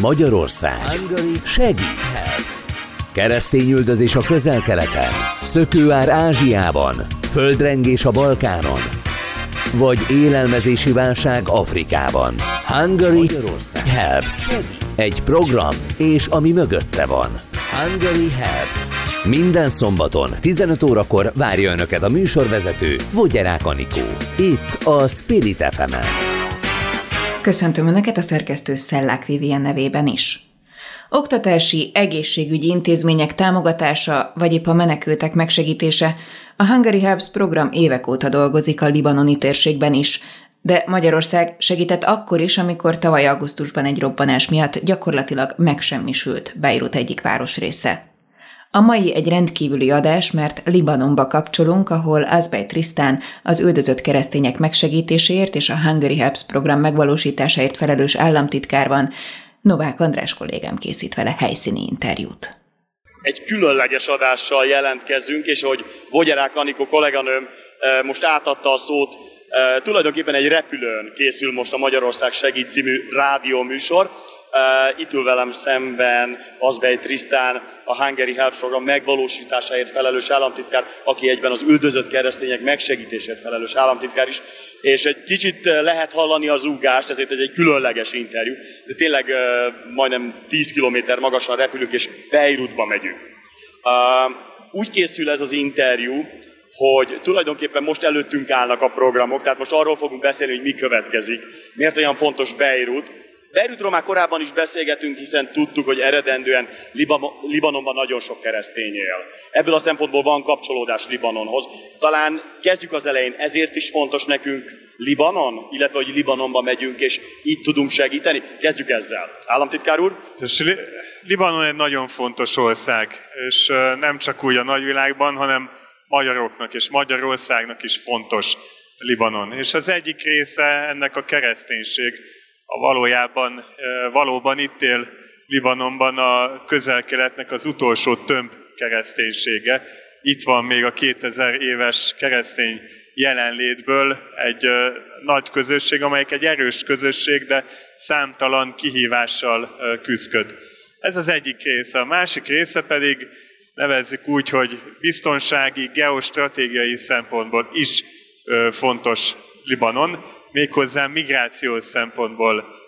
Magyarország segít. Keresztényüldözés a közel-keleten, szökőár Ázsiában, földrengés a Balkánon, vagy élelmezési válság Afrikában. Hungary Helps. Egy program, és ami mögötte van. Hungary Helps. Minden szombaton 15 órakor várja Önöket a műsorvezető Vogyerák Anikó. Itt a Spirit fm -en. Köszöntöm Önöket a szerkesztő Szellák Vivien nevében is. Oktatási, egészségügyi intézmények támogatása, vagy épp a menekültek megsegítése, a Hungary Helps program évek óta dolgozik a libanoni térségben is, de Magyarország segített akkor is, amikor tavaly augusztusban egy robbanás miatt gyakorlatilag megsemmisült Beirut egyik városrésze. A mai egy rendkívüli adás, mert Libanonba kapcsolunk, ahol Azbej Trisztán az üldözött keresztények megsegítéséért és a Hungary Helps program megvalósításáért felelős államtitkár van. Novák András kollégám készít vele helyszíni interjút. Egy különleges adással jelentkezünk, és ahogy Vogyerák Anikó kolléganőm eh, most átadta a szót, eh, tulajdonképpen egy repülőn készül most a Magyarország Segít című rádióműsor, Uh, itt ül velem szemben Azbej Trisztán, a Hungary Help Program megvalósításáért felelős államtitkár, aki egyben az üldözött keresztények megsegítésért felelős államtitkár is, és egy kicsit lehet hallani az úgást, ezért ez egy különleges interjú, de tényleg uh, majdnem 10 kilométer magasan repülünk, és Beirutba megyünk. Úgy készül ez az interjú, hogy tulajdonképpen most előttünk állnak a programok, tehát most arról fogunk beszélni, hogy mi következik, miért olyan fontos Beirut, Beirutról már korábban is beszélgetünk, hiszen tudtuk, hogy eredendően Libanonban nagyon sok keresztény él. Ebből a szempontból van kapcsolódás Libanonhoz. Talán kezdjük az elején, ezért is fontos nekünk Libanon, illetve hogy Libanonba megyünk, és itt tudunk segíteni. Kezdjük ezzel. Államtitkár úr? Libanon egy nagyon fontos ország, és nem csak úgy a nagyvilágban, hanem magyaroknak és Magyarországnak is fontos Libanon. És az egyik része ennek a kereszténység a valójában, valóban itt él Libanonban a közel-keletnek az utolsó tömb kereszténysége. Itt van még a 2000 éves keresztény jelenlétből egy nagy közösség, amelyik egy erős közösség, de számtalan kihívással küzdköd. Ez az egyik része. A másik része pedig nevezzük úgy, hogy biztonsági, geostratégiai szempontból is fontos Libanon, méghozzá migrációs szempontból.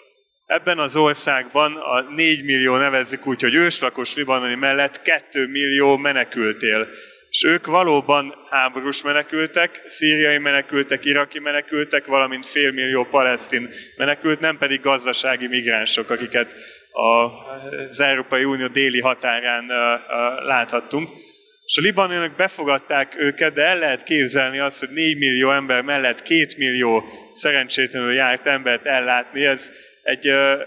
Ebben az országban a 4 millió nevezzük úgy, hogy őslakos libanoni mellett 2 millió menekült él. És ők valóban háborús menekültek, szíriai menekültek, iraki menekültek, valamint félmillió palesztin menekült, nem pedig gazdasági migránsok, akiket az Európai Unió déli határán láthattunk. És a libanonok befogadták őket, de el lehet képzelni azt, hogy 4 millió ember mellett 2 millió szerencsétlenül járt embert ellátni, ez egy uh,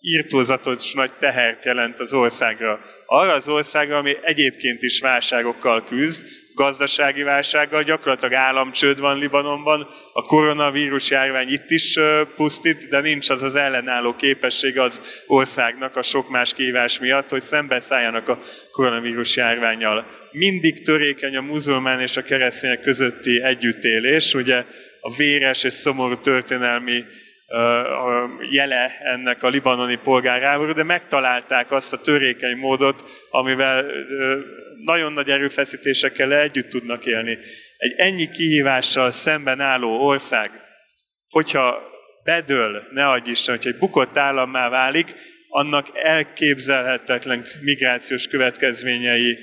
írtózatos nagy tehert jelent az országra. Arra az országra, ami egyébként is válságokkal küzd, gazdasági válsággal, gyakorlatilag államcsőd van Libanonban, a koronavírus járvány itt is pusztít, de nincs az az ellenálló képesség az országnak a sok más kívás miatt, hogy szembeszálljanak a koronavírus járványjal. Mindig törékeny a muzulmán és a keresztények közötti együttélés, ugye a véres és szomorú történelmi jele ennek a libanoni polgárháború, de megtalálták azt a törékeny módot, amivel nagyon nagy erőfeszítésekkel együtt tudnak élni. Egy ennyi kihívással szemben álló ország, hogyha bedől, ne adj Isten, hogyha egy bukott állammá válik, annak elképzelhetetlen migrációs következményei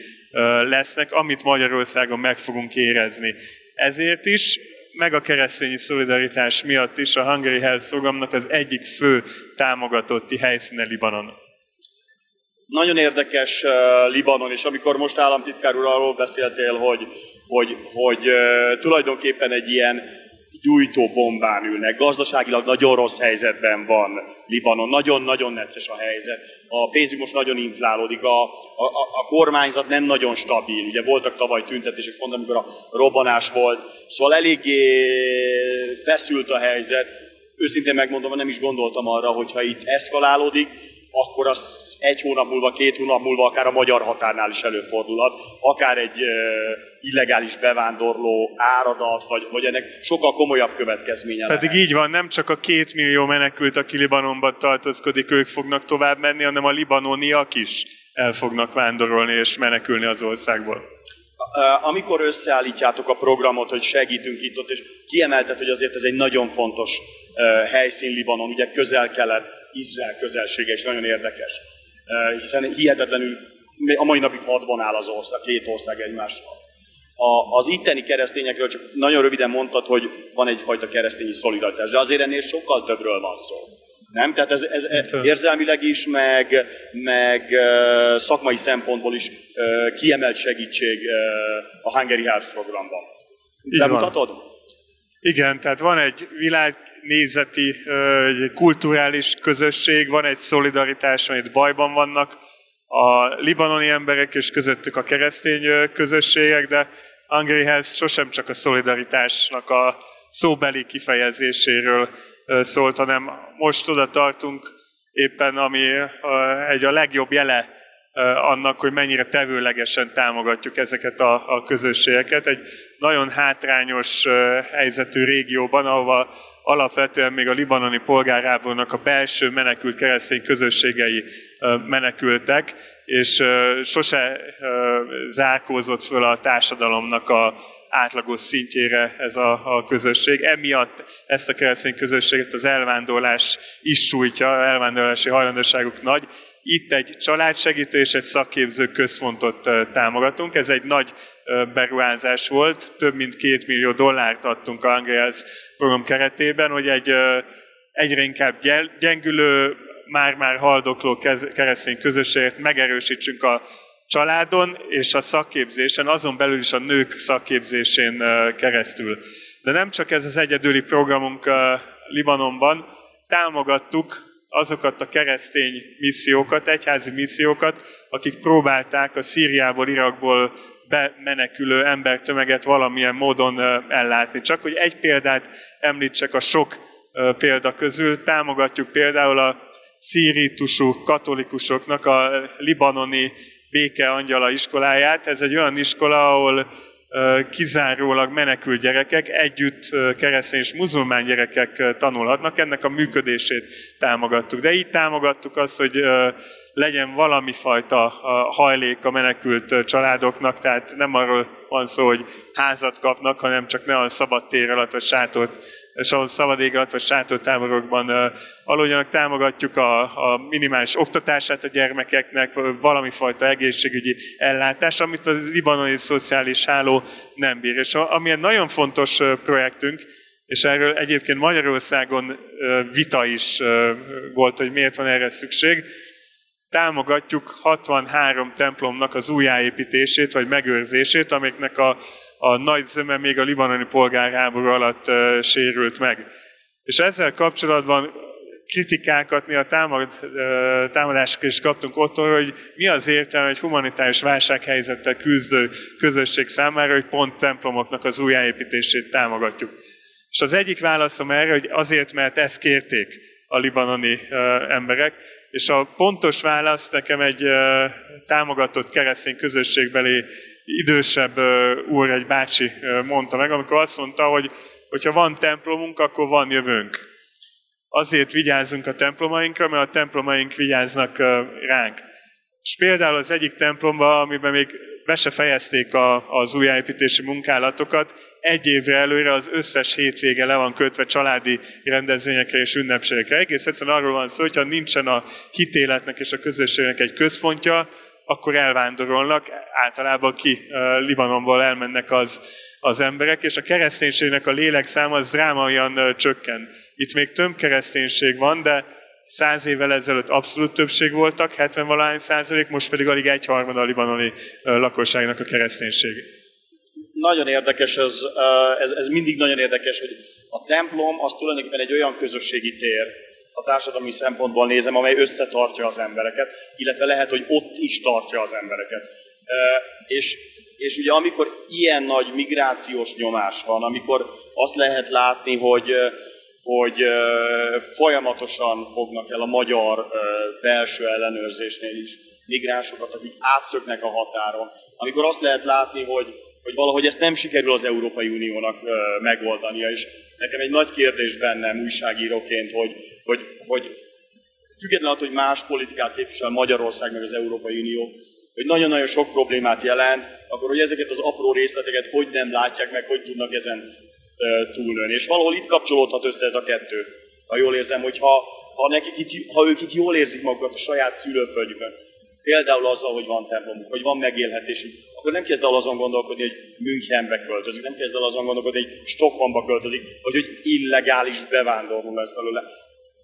lesznek, amit Magyarországon meg fogunk érezni. Ezért is meg a keresztényi szolidaritás miatt is a Hungary Health programnak az egyik fő támogatotti helyszíne Libanon. Nagyon érdekes uh, Libanon, és amikor most államtitkár úr arról beszéltél, hogy, hogy, hogy uh, tulajdonképpen egy ilyen gyújtó bombán ülnek. Gazdaságilag nagyon rossz helyzetben van Libanon, nagyon-nagyon necces a helyzet. A pénzük most nagyon inflálódik, a, a, a kormányzat nem nagyon stabil. Ugye voltak tavaly tüntetések, pont amikor a robbanás volt. Szóval eléggé feszült a helyzet. Őszintén megmondom, nem is gondoltam arra, hogyha itt eszkalálódik, akkor az egy hónap múlva, két hónap múlva akár a magyar határnál is előfordulhat, akár egy illegális bevándorló áradat, vagy, vagy ennek sokkal komolyabb következménye Pedig lehet. így van, nem csak a két millió menekült, aki Libanonban tartózkodik, ők fognak tovább menni, hanem a libanoniak is el fognak vándorolni és menekülni az országból. Amikor összeállítjátok a programot, hogy segítünk itt ott, és kiemeltet, hogy azért ez egy nagyon fontos helyszín Libanon, ugye közel-kelet, Izrael közelsége is nagyon érdekes, hiszen hihetetlenül a mai napig hadban áll az ország, két ország egymással. A, az itteni keresztényekről csak nagyon röviden mondtad, hogy van egyfajta keresztényi szolidaritás, de azért ennél sokkal többről van szó. Nem? Tehát ez, ez érzelmileg is, meg, meg szakmai szempontból is kiemelt segítség a Hungary Health programban. Így Bemutatod? Van. Igen, tehát van egy világnézeti, egy kulturális közösség, van egy szolidaritás, amit bajban vannak a libanoni emberek és közöttük a keresztény közösségek, de Hungary Health sosem csak a szolidaritásnak a szóbeli kifejezéséről szólt, hanem most oda tartunk éppen, ami egy a legjobb jele annak, hogy mennyire tevőlegesen támogatjuk ezeket a, a közösségeket. Egy nagyon hátrányos helyzetű régióban, ahova alapvetően még a libanoni polgárháborúnak a belső menekült keresztény közösségei menekültek, és sose zárkózott föl a társadalomnak a átlagos szintjére ez a, a közösség. Emiatt ezt a keresztény közösséget az elvándorlás is sújtja, elvándorlási hajlandóságuk nagy. Itt egy családsegítő és egy szakképző központot támogatunk. Ez egy nagy beruházás volt, több mint két millió dollárt adtunk a Angels program keretében, hogy egy egyre inkább gyengülő, már-már haldokló keresztény közösséget megerősítsünk a családon és a szakképzésen, azon belül is a nők szakképzésén keresztül. De nem csak ez az egyedüli programunk Libanonban, támogattuk azokat a keresztény missziókat, egyházi missziókat, akik próbálták a Szíriából, Irakból bemenekülő embertömeget valamilyen módon ellátni. Csak hogy egy példát említsek a sok példa közül, támogatjuk például a szíritusú katolikusoknak a libanoni Béke Angyala iskoláját. Ez egy olyan iskola, ahol kizárólag menekült gyerekek, együtt keresztény és muzulmán gyerekek tanulhatnak. Ennek a működését támogattuk. De így támogattuk azt, hogy legyen valami fajta hajlék a menekült családoknak, tehát nem arról van szó, hogy házat kapnak, hanem csak ne a szabad tér alatt vagy sátort és ahol szabad ég alatt vagy sátortáborokban aludjanak, támogatjuk a, a minimális oktatását a gyermekeknek, valami fajta egészségügyi ellátás, amit a libanoni szociális háló nem bír. És ami egy nagyon fontos projektünk, és erről egyébként Magyarországon vita is volt, hogy miért van erre szükség, támogatjuk 63 templomnak az újjáépítését vagy megőrzését, amiknek a a nagy zöme még a libanoni polgárháború alatt sérült meg. És ezzel kapcsolatban kritikákat mi a támad, uh, támadások is kaptunk otthon, hogy mi az értelme egy humanitárius válsághelyzettel küzdő közösség számára, hogy pont templomoknak az újjáépítését támogatjuk. És az egyik válaszom erre, hogy azért, mert ezt kérték a libanoni emberek, és a pontos válasz nekem egy támogatott keresztény közösségbeli idősebb úr, egy bácsi mondta meg, amikor azt mondta, hogy hogyha van templomunk, akkor van jövőnk. Azért vigyázzunk a templomainkra, mert a templomaink vigyáznak ránk. És például az egyik templomban, amiben még be se fejezték a, az újjáépítési munkálatokat, egy évre előre az összes hétvége le van kötve családi rendezvényekre és ünnepségekre. Egész egyszerűen arról van szó, hogyha nincsen a hitéletnek és a közösségnek egy központja, akkor elvándorolnak, általában ki Libanonból elmennek az, az emberek, és a kereszténységnek a lélekszáma az drámaian csökken. Itt még több kereszténység van, de száz évvel ezelőtt abszolút többség voltak, 70 valahány százalék, most pedig alig egyharmad a libanoni lakosságnak a kereszténység. Nagyon érdekes, ez, ez, ez mindig nagyon érdekes, hogy a templom az tulajdonképpen egy olyan közösségi tér, a társadalmi szempontból nézem, amely összetartja az embereket, illetve lehet, hogy ott is tartja az embereket. És, és ugye amikor ilyen nagy migrációs nyomás van, amikor azt lehet látni, hogy, hogy folyamatosan fognak el a magyar belső ellenőrzésnél is migránsokat, akik átszöknek a határon. Amikor azt lehet látni, hogy, hogy valahogy ezt nem sikerül az Európai Uniónak megoldania, és nekem egy nagy kérdés bennem újságíróként, hogy, hogy, hogy függetlenül attól, hogy más politikát képvisel Magyarország meg az Európai Unió, hogy nagyon-nagyon sok problémát jelent, akkor hogy ezeket az apró részleteket hogy nem látják meg, hogy tudnak ezen túlnőni. És valahol itt kapcsolódhat össze ez a kettő. Ha jól érzem, hogy ha, ha, nekik itt, ha ők itt jól érzik magukat a saját szülőföldjükön, például azzal, hogy van templomuk, hogy van megélhetésük, akkor nem kezd el azon gondolkodni, hogy Münchenbe költözik, nem kezd el azon gondolkodni, hogy Stockholmba költözik, vagy hogy illegális bevándorló lesz belőle.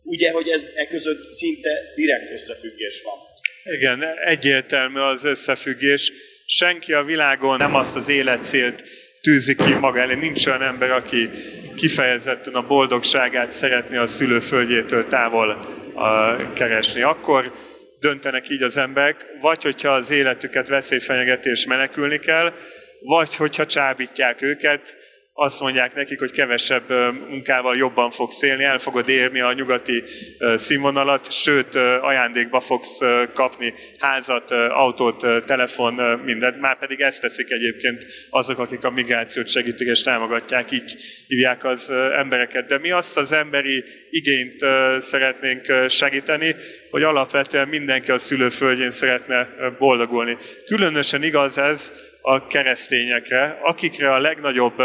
Ugye, hogy ez e között szinte direkt összefüggés van. Igen, egyértelmű az összefüggés. Senki a világon nem azt az életcélt tűzi ki maga elé. Nincs olyan ember, aki kifejezetten a boldogságát szeretné a szülőföldjétől távol keresni. Akkor döntenek így az emberek, vagy hogyha az életüket veszélyfenyegetés menekülni kell, vagy hogyha csábítják őket, azt mondják nekik, hogy kevesebb munkával jobban fogsz élni, el fogod érni a nyugati színvonalat, sőt, ajándékba fogsz kapni házat, autót, telefon, mindent. Már pedig ezt teszik egyébként azok, akik a migrációt segítik és támogatják, így hívják az embereket. De mi azt az emberi igényt szeretnénk segíteni, hogy alapvetően mindenki a szülőföldjén szeretne boldogulni. Különösen igaz ez a keresztényekre, akikre a legnagyobb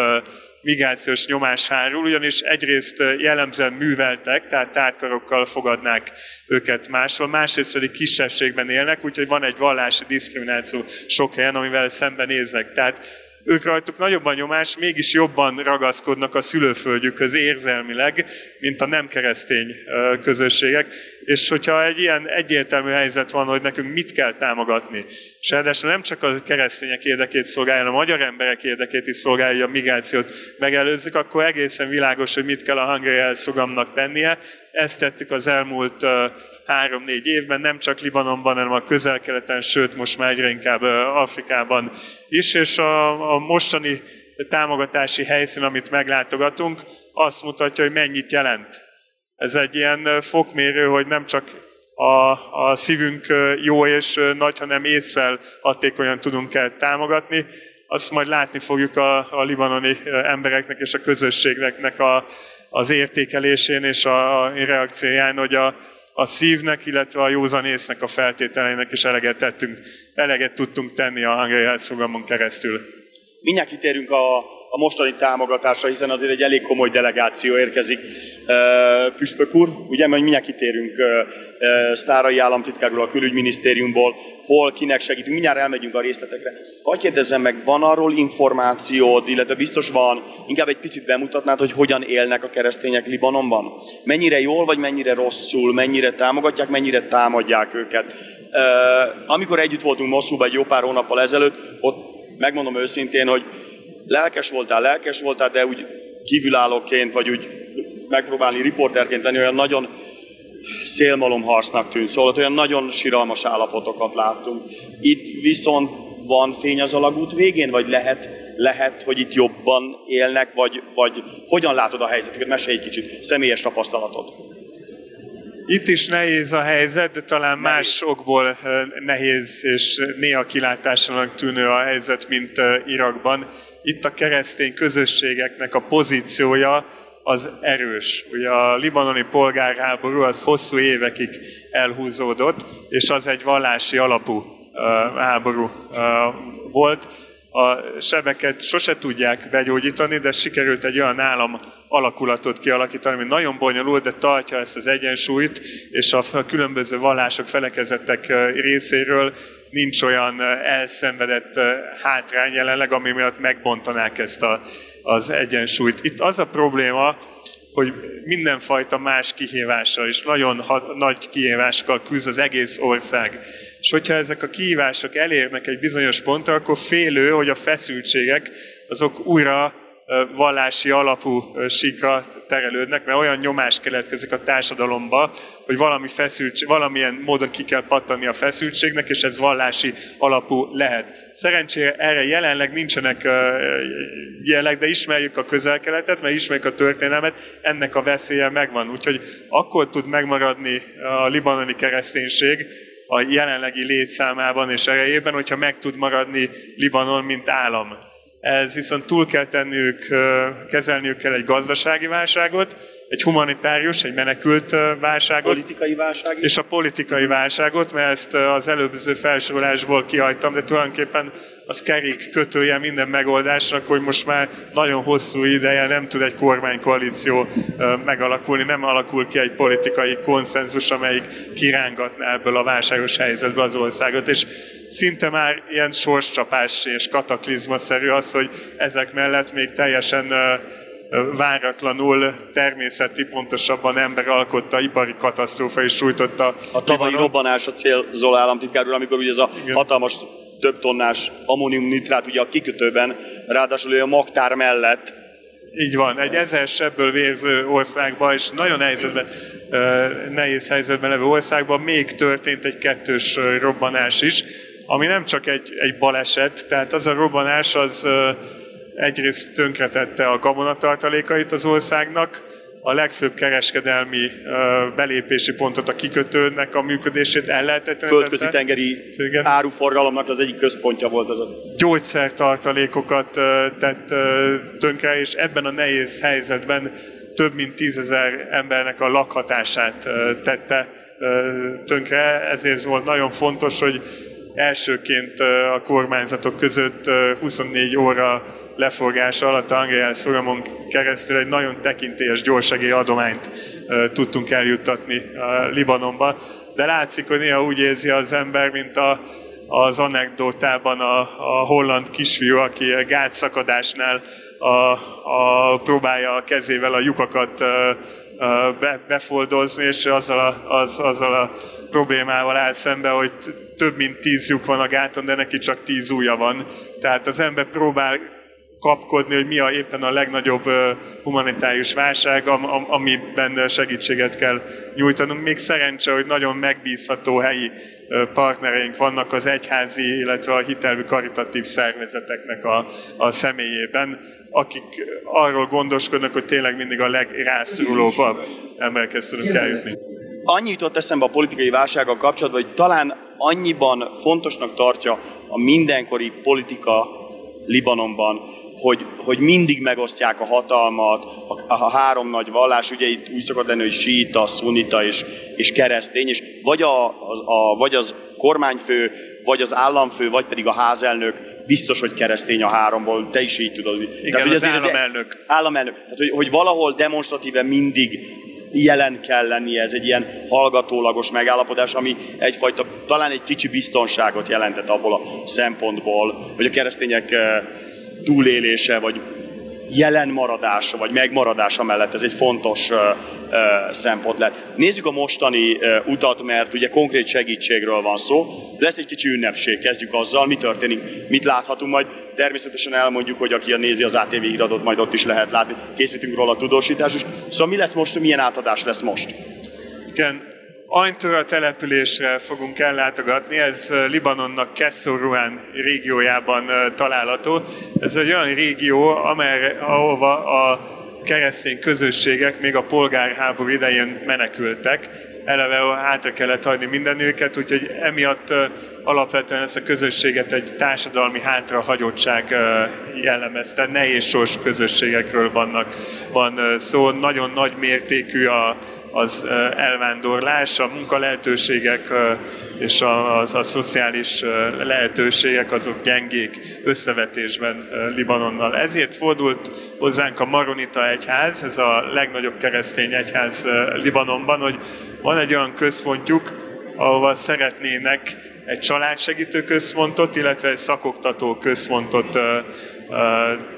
migrációs nyomás hárul, ugyanis egyrészt jellemzően műveltek, tehát tártkarokkal fogadnák őket máshol, másrészt pedig kisebbségben élnek, úgyhogy van egy vallási diszkrimináció sok helyen, amivel szembenéznek. Tehát ők rajtuk nagyobb a nyomás, mégis jobban ragaszkodnak a szülőföldjükhöz érzelmileg, mint a nem keresztény közösségek. És hogyha egy ilyen egyértelmű helyzet van, hogy nekünk mit kell támogatni, és ráadásul nem csak a keresztények érdekét szolgálja, a magyar emberek érdekét is szolgálja, a migrációt megelőzzük, akkor egészen világos, hogy mit kell a Hungary Elszogamnak tennie. Ezt tettük az elmúlt három-négy évben, nem csak Libanonban, hanem a közel-keleten, sőt most már egyre inkább Afrikában is, és a, a mostani támogatási helyszín, amit meglátogatunk, azt mutatja, hogy mennyit jelent. Ez egy ilyen fokmérő, hogy nem csak a, a szívünk jó és nagy, hanem észszel hatékonyan tudunk el támogatni. Azt majd látni fogjuk a, a libanoni embereknek és a közösségnek a, az értékelésén és a, a reakcióján, hogy a, a szívnek, illetve a józanésznek a feltételeinek is eleget tettünk, eleget tudtunk tenni a hangrai elszógamon keresztül. Mindjárt kitérünk a, a mostani támogatásra, hiszen azért egy elég komoly delegáció érkezik. Püspök úr, ugye, mert mindjárt kitérünk Sztárai államtitkárról, a külügyminisztériumból, hol, kinek segítünk, mindjárt elmegyünk a részletekre. Hogy kérdezzem meg, van arról információd, illetve biztos van, inkább egy picit bemutatnád, hogy hogyan élnek a keresztények Libanonban? Mennyire jól, vagy mennyire rosszul, mennyire támogatják, mennyire támadják őket? Amikor együtt voltunk Mosszúban egy jó pár hónappal ezelőtt, ott megmondom őszintén, hogy lelkes voltál, lelkes voltál, de úgy kívülállóként, vagy úgy megpróbálni riporterként lenni, olyan nagyon szélmalomharcnak tűnt, szóval olyan nagyon siralmas állapotokat láttunk. Itt viszont van fény az alagút végén, vagy lehet, lehet hogy itt jobban élnek, vagy, vagy hogyan látod a helyzetüket? Mesélj egy kicsit, személyes tapasztalatod. Itt is nehéz a helyzet, de talán nehéz. más okból nehéz és néha kilátásanak tűnő a helyzet, mint Irakban. Itt a keresztény közösségeknek a pozíciója az erős. Ugye a libanoni polgárháború az hosszú évekig elhúzódott, és az egy vallási alapú háború volt a sebeket sose tudják begyógyítani, de sikerült egy olyan állam alakulatot kialakítani, ami nagyon bonyolult, de tartja ezt az egyensúlyt, és a különböző vallások, felekezetek részéről nincs olyan elszenvedett hátrány jelenleg, ami miatt megbontanák ezt a, az egyensúlyt. Itt az a probléma, hogy mindenfajta más kihívással és nagyon ha, nagy kihívásokkal küzd az egész ország. És hogyha ezek a kihívások elérnek egy bizonyos pontra, akkor félő, hogy a feszültségek azok újra vallási alapú síkra terelődnek, mert olyan nyomás keletkezik a társadalomba, hogy valami feszültség, valamilyen módon ki kell pattani a feszültségnek, és ez vallási alapú lehet. Szerencsére erre jelenleg nincsenek jelek, de ismerjük a közel-keletet, mert ismerjük a történelmet, ennek a veszélye megvan. Úgyhogy akkor tud megmaradni a libanoni kereszténység, a jelenlegi létszámában és erejében, hogyha meg tud maradni Libanon, mint állam. Ez viszont túl kell tenniük, kezelniük kell egy gazdasági válságot, egy humanitárius, egy menekült válságot. Politikai válság is. És a politikai válságot, mert ezt az előző felsorolásból kihagytam, de tulajdonképpen az kerék kötője minden megoldásnak, hogy most már nagyon hosszú ideje nem tud egy kormánykoalíció megalakulni, nem alakul ki egy politikai konszenzus, amelyik kirángatná ebből a válságos helyzetből az országot. És szinte már ilyen sorscsapás és kataklizmaszerű az, hogy ezek mellett még teljesen váratlanul természeti, pontosabban ember alkotta, ipari katasztrófa is sújtotta. A tavalyi robbanás a célzol államtitkár úr, amikor ugye ez a Igen. hatalmas több tonnás ammóniumnitrát ugye a kikötőben, ráadásul a magtár mellett. Így van, egy ezer sebből vérző országban, és nagyon helyzetben, nehéz helyzetben levő országban még történt egy kettős robbanás is, ami nem csak egy, egy baleset, tehát az a robbanás az egyrészt tönkretette a gabonatartalékait az országnak, a legfőbb kereskedelmi belépési pontot, a kikötőnek a működését ellehetetlenítette. Földközi tengeri Igen. áruforgalomnak az egyik központja volt az a... Gyógyszertartalékokat tett tönkre, és ebben a nehéz helyzetben több mint tízezer embernek a lakhatását tette tönkre, ezért volt nagyon fontos, hogy elsőként a kormányzatok között 24 óra leforgása alatt Angel Szoramon keresztül egy nagyon tekintélyes gyorsegély adományt tudtunk eljuttatni Libanonba. De látszik, hogy néha úgy érzi az ember, mint a, az anekdotában a, a holland kisfiú, aki gátszakadásnál a, a, próbálja a kezével a lyukakat be, befoldozni, és azzal a, az, azzal a problémával áll szembe, hogy több mint tíz lyuk van a gáton, de neki csak tíz ujja van. Tehát az ember próbál kapkodni, hogy mi a éppen a legnagyobb humanitárius válság, amiben segítséget kell nyújtanunk. Még szerencse, hogy nagyon megbízható helyi partnereink vannak az egyházi, illetve a hitelvű karitatív szervezeteknek a, a személyében, akik arról gondoskodnak, hogy tényleg mindig a legrászorulóbb emberekhez tudunk eljutni. Annyi jutott eszembe a politikai válsággal kapcsolatban, hogy talán annyiban fontosnak tartja a mindenkori politika Libanonban, hogy, hogy mindig megosztják a hatalmat, a, a három nagy vallás, ugye itt úgy szokott lenni, hogy síita, szunita és, és keresztény, és vagy, a, a, a, vagy az kormányfő, vagy az államfő, vagy pedig a házelnök biztos, hogy keresztény a háromból, te is így tudod. Igen, Tehát, hogy az államelnök. Államelnök. Tehát, hogy, hogy valahol demonstratíve mindig jelen kell lennie, ez egy ilyen hallgatólagos megállapodás, ami egyfajta, talán egy kicsi biztonságot jelentett abból a szempontból, hogy a keresztények eh, túlélése, vagy jelen maradása, vagy megmaradása mellett ez egy fontos szempont lett. Nézzük a mostani utat, mert ugye konkrét segítségről van szó. Lesz egy kicsi ünnepség, kezdjük azzal, mi történik, mit láthatunk majd. Természetesen elmondjuk, hogy aki nézi az ATV híradót, majd ott is lehet látni. Készítünk róla a tudósítás is. Szóval mi lesz most, milyen átadás lesz most? Igen, Ajntora településre fogunk ellátogatni, ez Libanonnak Kessoruán régiójában található. Ez egy olyan régió, amely, ahova a keresztény közösségek még a polgárháború idején menekültek. Eleve hátra kellett hagyni minden őket, úgyhogy emiatt alapvetően ezt a közösséget egy társadalmi hátrahagyottság jellemezte. Nehéz sorsú közösségekről vannak, van szó, nagyon nagy mértékű a az elvándorlás, a munkalehetőségek és a, a, a szociális lehetőségek azok gyengék összevetésben Libanonnal. Ezért fordult hozzánk a Maronita egyház, ez a legnagyobb keresztény egyház Libanonban, hogy van egy olyan központjuk, ahova szeretnének egy családsegítő központot, illetve egy szakoktató központot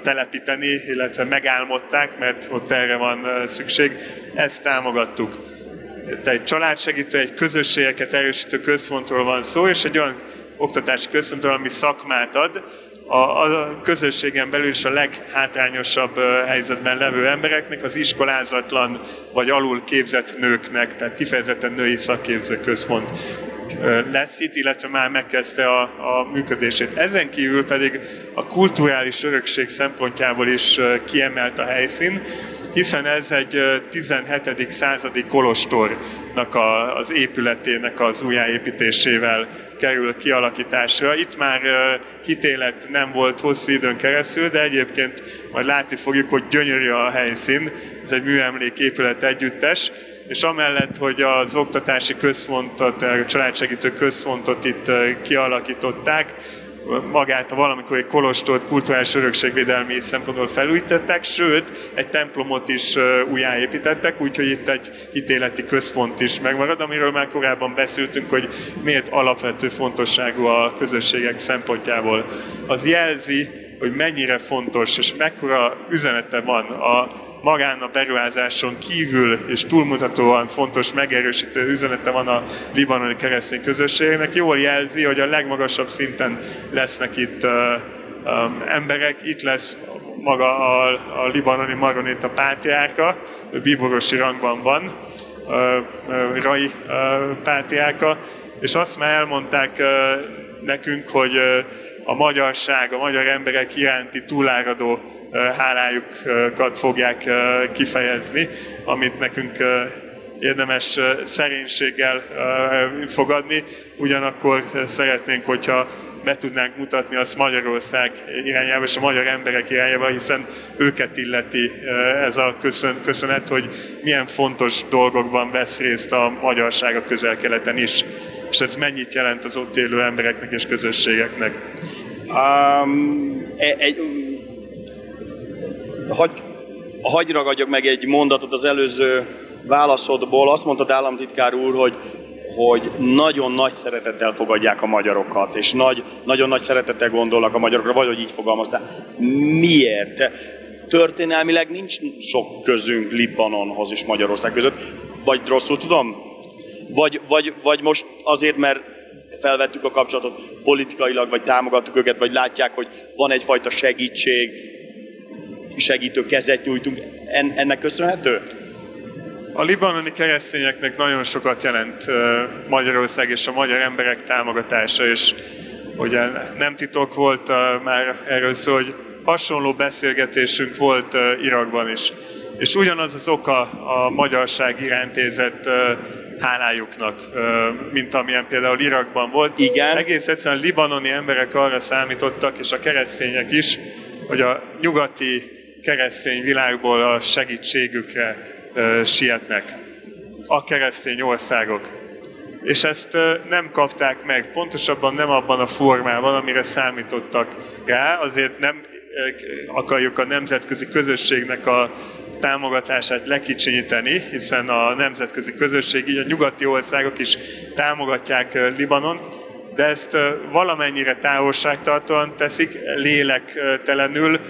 telepíteni, illetve megálmodták, mert ott erre van szükség. Ezt támogattuk. De egy családsegítő, egy közösségeket erősítő központról van szó, és egy olyan oktatási központról, ami szakmát ad, a, a közösségen belül is a leghátrányosabb helyzetben levő embereknek, az iskolázatlan vagy alul képzett nőknek, tehát kifejezetten női szakképző központ lesz itt, illetve már megkezdte a, a működését. Ezen kívül pedig a kulturális örökség szempontjából is kiemelt a helyszín, hiszen ez egy 17. századi kolostornak a, az épületének az újjáépítésével kerül kialakításra. Itt már hitélet nem volt hosszú időn keresztül, de egyébként majd látni fogjuk, hogy gyönyörű a helyszín. Ez egy műemléképület együttes, és amellett, hogy az oktatási központot, a családsegítő központot itt kialakították, magát a valamikori kolostort kulturális örökségvédelmi szempontból felújították, sőt, egy templomot is újjáépítettek, úgyhogy itt egy hitéleti központ is megmarad, amiről már korábban beszéltünk, hogy miért alapvető fontosságú a közösségek szempontjából. Az jelzi, hogy mennyire fontos és mekkora üzenete van a magán a beruházáson kívül és túlmutatóan fontos megerősítő üzenete van a libanoni keresztény közösségnek. Jól jelzi, hogy a legmagasabb szinten lesznek itt emberek, itt lesz maga a, a libanoni maronita pátriárka, ő bíborosi rangban van, Rai pátriárka, és azt már elmondták nekünk, hogy a magyarság, a magyar emberek iránti túláradó hálájukat fogják kifejezni, amit nekünk érdemes szerénységgel fogadni. Ugyanakkor szeretnénk, hogyha be tudnánk mutatni azt Magyarország irányába és a magyar emberek irányába, hiszen őket illeti ez a köszön, köszönet, hogy milyen fontos dolgokban vesz részt a magyarság a közel-keleten is. És ez mennyit jelent az ott élő embereknek és közösségeknek? Um, egy, hagy, hagy ragadjak meg egy mondatot az előző válaszodból. Azt mondta államtitkár úr, hogy hogy nagyon nagy szeretettel fogadják a magyarokat, és nagy, nagyon nagy szeretettel gondolnak a magyarokra, vagy hogy így fogalmaztál. Miért? Történelmileg nincs sok közünk Libanonhoz és Magyarország között, vagy rosszul tudom? Vagy, vagy, vagy most azért, mert felvettük a kapcsolatot politikailag, vagy támogattuk őket, vagy látják, hogy van egyfajta segítség, segítő kezet nyújtunk. En, ennek köszönhető? A libanoni keresztényeknek nagyon sokat jelent Magyarország és a magyar emberek támogatása, és ugye nem titok volt már erről szó, hogy hasonló beszélgetésünk volt Irakban is. És ugyanaz az oka a magyarság iránt érzett hálájuknak, mint amilyen például Irakban volt. Igen. Egész egyszerűen libanoni emberek arra számítottak, és a keresztények is, hogy a nyugati keresztény világból a segítségükre sietnek. A keresztény országok. És ezt nem kapták meg, pontosabban nem abban a formában, amire számítottak rá, azért nem akarjuk a nemzetközi közösségnek a támogatását lekicsinyíteni, hiszen a nemzetközi közösség, így a nyugati országok is támogatják Libanont, de ezt valamennyire távolságtartóan teszik, lélektelenül,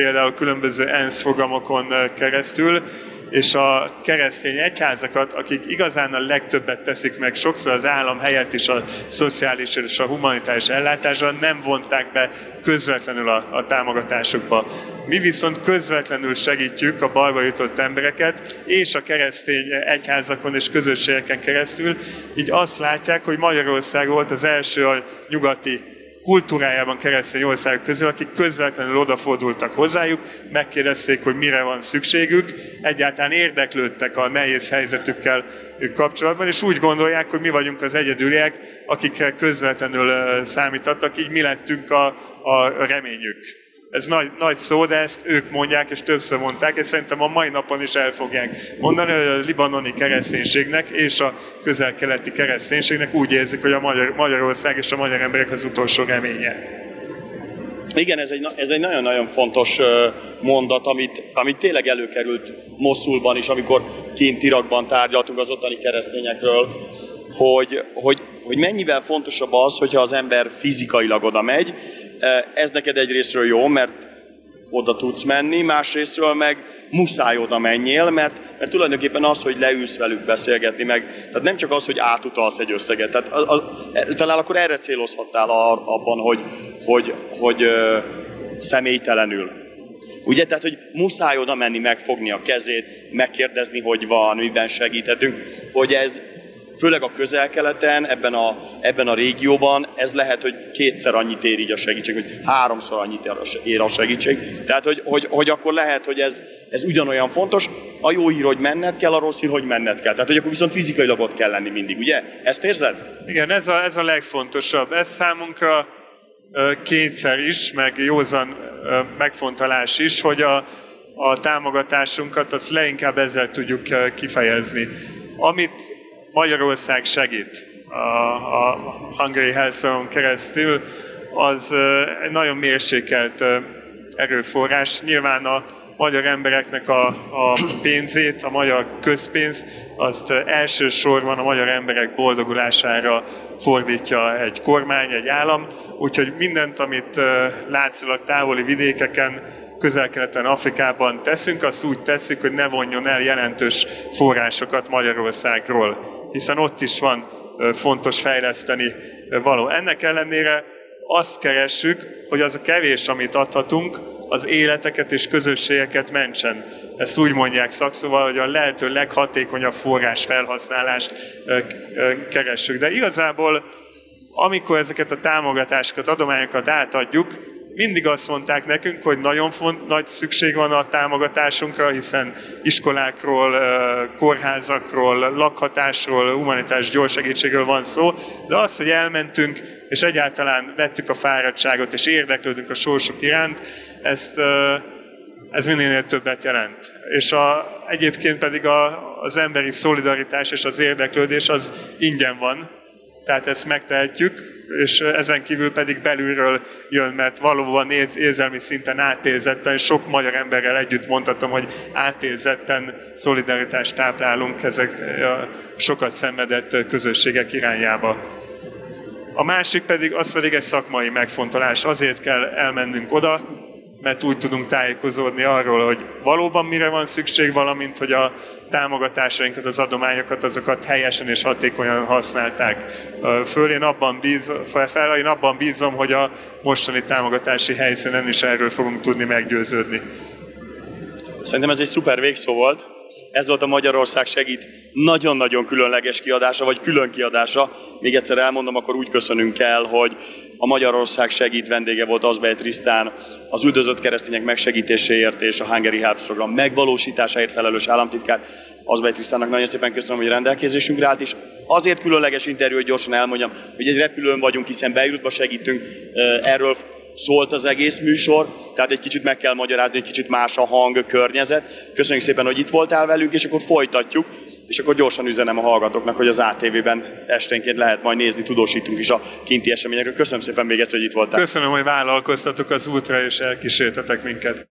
például különböző ENSZ fogamokon keresztül, és a keresztény egyházakat, akik igazán a legtöbbet teszik meg, sokszor az állam helyett is a szociális és a humanitárius ellátásra nem vonták be közvetlenül a, a támogatásokba. Mi viszont közvetlenül segítjük a bajba jutott embereket, és a keresztény egyházakon és közösségeken keresztül, így azt látják, hogy Magyarország volt az első a nyugati kultúrájában keresztény országok közül, akik közvetlenül odafordultak hozzájuk, megkérdezték, hogy mire van szükségük, egyáltalán érdeklődtek a nehéz helyzetükkel kapcsolatban, és úgy gondolják, hogy mi vagyunk az egyedüliek, akikre közvetlenül számítottak, így mi lettünk a, a reményük. Ez nagy, nagy szó, de ezt ők mondják, és többször mondták, és szerintem a mai napon is el fogják mondani, hogy a libanoni kereszténységnek és a közel-keleti kereszténységnek úgy érzik, hogy a Magyar, Magyarország és a magyar emberek az utolsó reménye. Igen, ez egy, ez egy nagyon-nagyon fontos mondat, amit, amit tényleg előkerült Moszulban is, amikor kint Irakban tárgyaltunk az ottani keresztényekről, hogy, hogy, hogy mennyivel fontosabb az, hogyha az ember fizikailag oda megy. Ez neked egyrésztről jó, mert oda tudsz menni, másrésztről meg muszáj oda menjél, mert, mert tulajdonképpen az, hogy leülsz velük beszélgetni, meg, tehát nem csak az, hogy átutalsz egy összeget, tehát a, a, talán akkor erre célozhattál abban, hogy, hogy, hogy ö, személytelenül. Ugye, tehát, hogy muszáj oda menni, megfogni a kezét, megkérdezni, hogy van, miben segíthetünk, hogy ez, főleg a közel-keleten, ebben a, ebben a régióban, ez lehet, hogy kétszer annyit ér így a segítség, hogy háromszor annyit ér a segítség. Tehát, hogy, hogy, hogy akkor lehet, hogy ez, ez ugyanolyan fontos. A jó hír, hogy menned kell, a rossz hír, hogy menned kell. Tehát, hogy akkor viszont fizikailag ott kell lenni mindig, ugye? Ezt érzed? Igen, ez a, ez a legfontosabb. Ez számunkra kétszer is, meg józan megfontolás is, hogy a, a támogatásunkat azt leinkább ezzel tudjuk kifejezni. Amit Magyarország segít a, a Hungary Health keresztül, az egy nagyon mérsékelt erőforrás. Nyilván a magyar embereknek a, a pénzét, a magyar közpénzt, azt elsősorban a magyar emberek boldogulására fordítja egy kormány, egy állam, úgyhogy mindent, amit látszilag távoli vidékeken közel-keleten, Afrikában teszünk, azt úgy tesszük, hogy ne vonjon el jelentős forrásokat Magyarországról hiszen ott is van fontos fejleszteni való. Ennek ellenére azt keressük, hogy az a kevés, amit adhatunk, az életeket és közösségeket mentsen. Ezt úgy mondják szakszóval, hogy a lehető leghatékonyabb forrás felhasználást keressük. De igazából, amikor ezeket a támogatásokat, adományokat átadjuk, mindig azt mondták nekünk, hogy nagyon font, nagy szükség van a támogatásunkra, hiszen iskolákról, kórházakról, lakhatásról, humanitárs gyorsegítségről van szó, de az, hogy elmentünk, és egyáltalán vettük a fáradtságot, és érdeklődünk a sorsuk iránt, ezt, ez minél többet jelent. És a, egyébként pedig a, az emberi szolidaritás és az érdeklődés az ingyen van, tehát ezt megtehetjük, és ezen kívül pedig belülről jön, mert valóban érzelmi szinten átézetten, sok magyar emberrel együtt mondhatom, hogy átézetten szolidaritást táplálunk ezek a sokat szenvedett közösségek irányába. A másik pedig, az pedig egy szakmai megfontolás. Azért kell elmennünk oda, mert úgy tudunk tájékozódni arról, hogy valóban mire van szükség, valamint, hogy a támogatásainkat, az adományokat, azokat helyesen és hatékonyan használták föl. Én abban, bíz, fel, én abban bízom, hogy a mostani támogatási helyszínen is erről fogunk tudni meggyőződni. Szerintem ez egy szuper végszó volt. Ez volt a Magyarország segít nagyon-nagyon különleges kiadása, vagy külön kiadása. Még egyszer elmondom, akkor úgy köszönünk el, hogy a Magyarország segít vendége volt Azbej Trisztán, az üldözött keresztények megsegítéséért és a Hungary Helps program megvalósításáért felelős államtitkár. Azbej Trisztának nagyon szépen köszönöm, hogy rendelkezésünkre állt, és azért különleges interjú, hogy gyorsan elmondjam, hogy egy repülőn vagyunk, hiszen Beirutba segítünk, erről szólt az egész műsor, tehát egy kicsit meg kell magyarázni, egy kicsit más a hang, környezet. Köszönjük szépen, hogy itt voltál velünk, és akkor folytatjuk, és akkor gyorsan üzenem a hallgatóknak, hogy az ATV-ben esténként lehet majd nézni, tudósítunk is a kinti eseményekről. Köszönöm szépen még ezt, hogy itt voltál. Köszönöm, hogy vállalkoztatok az útra, és elkísértetek minket.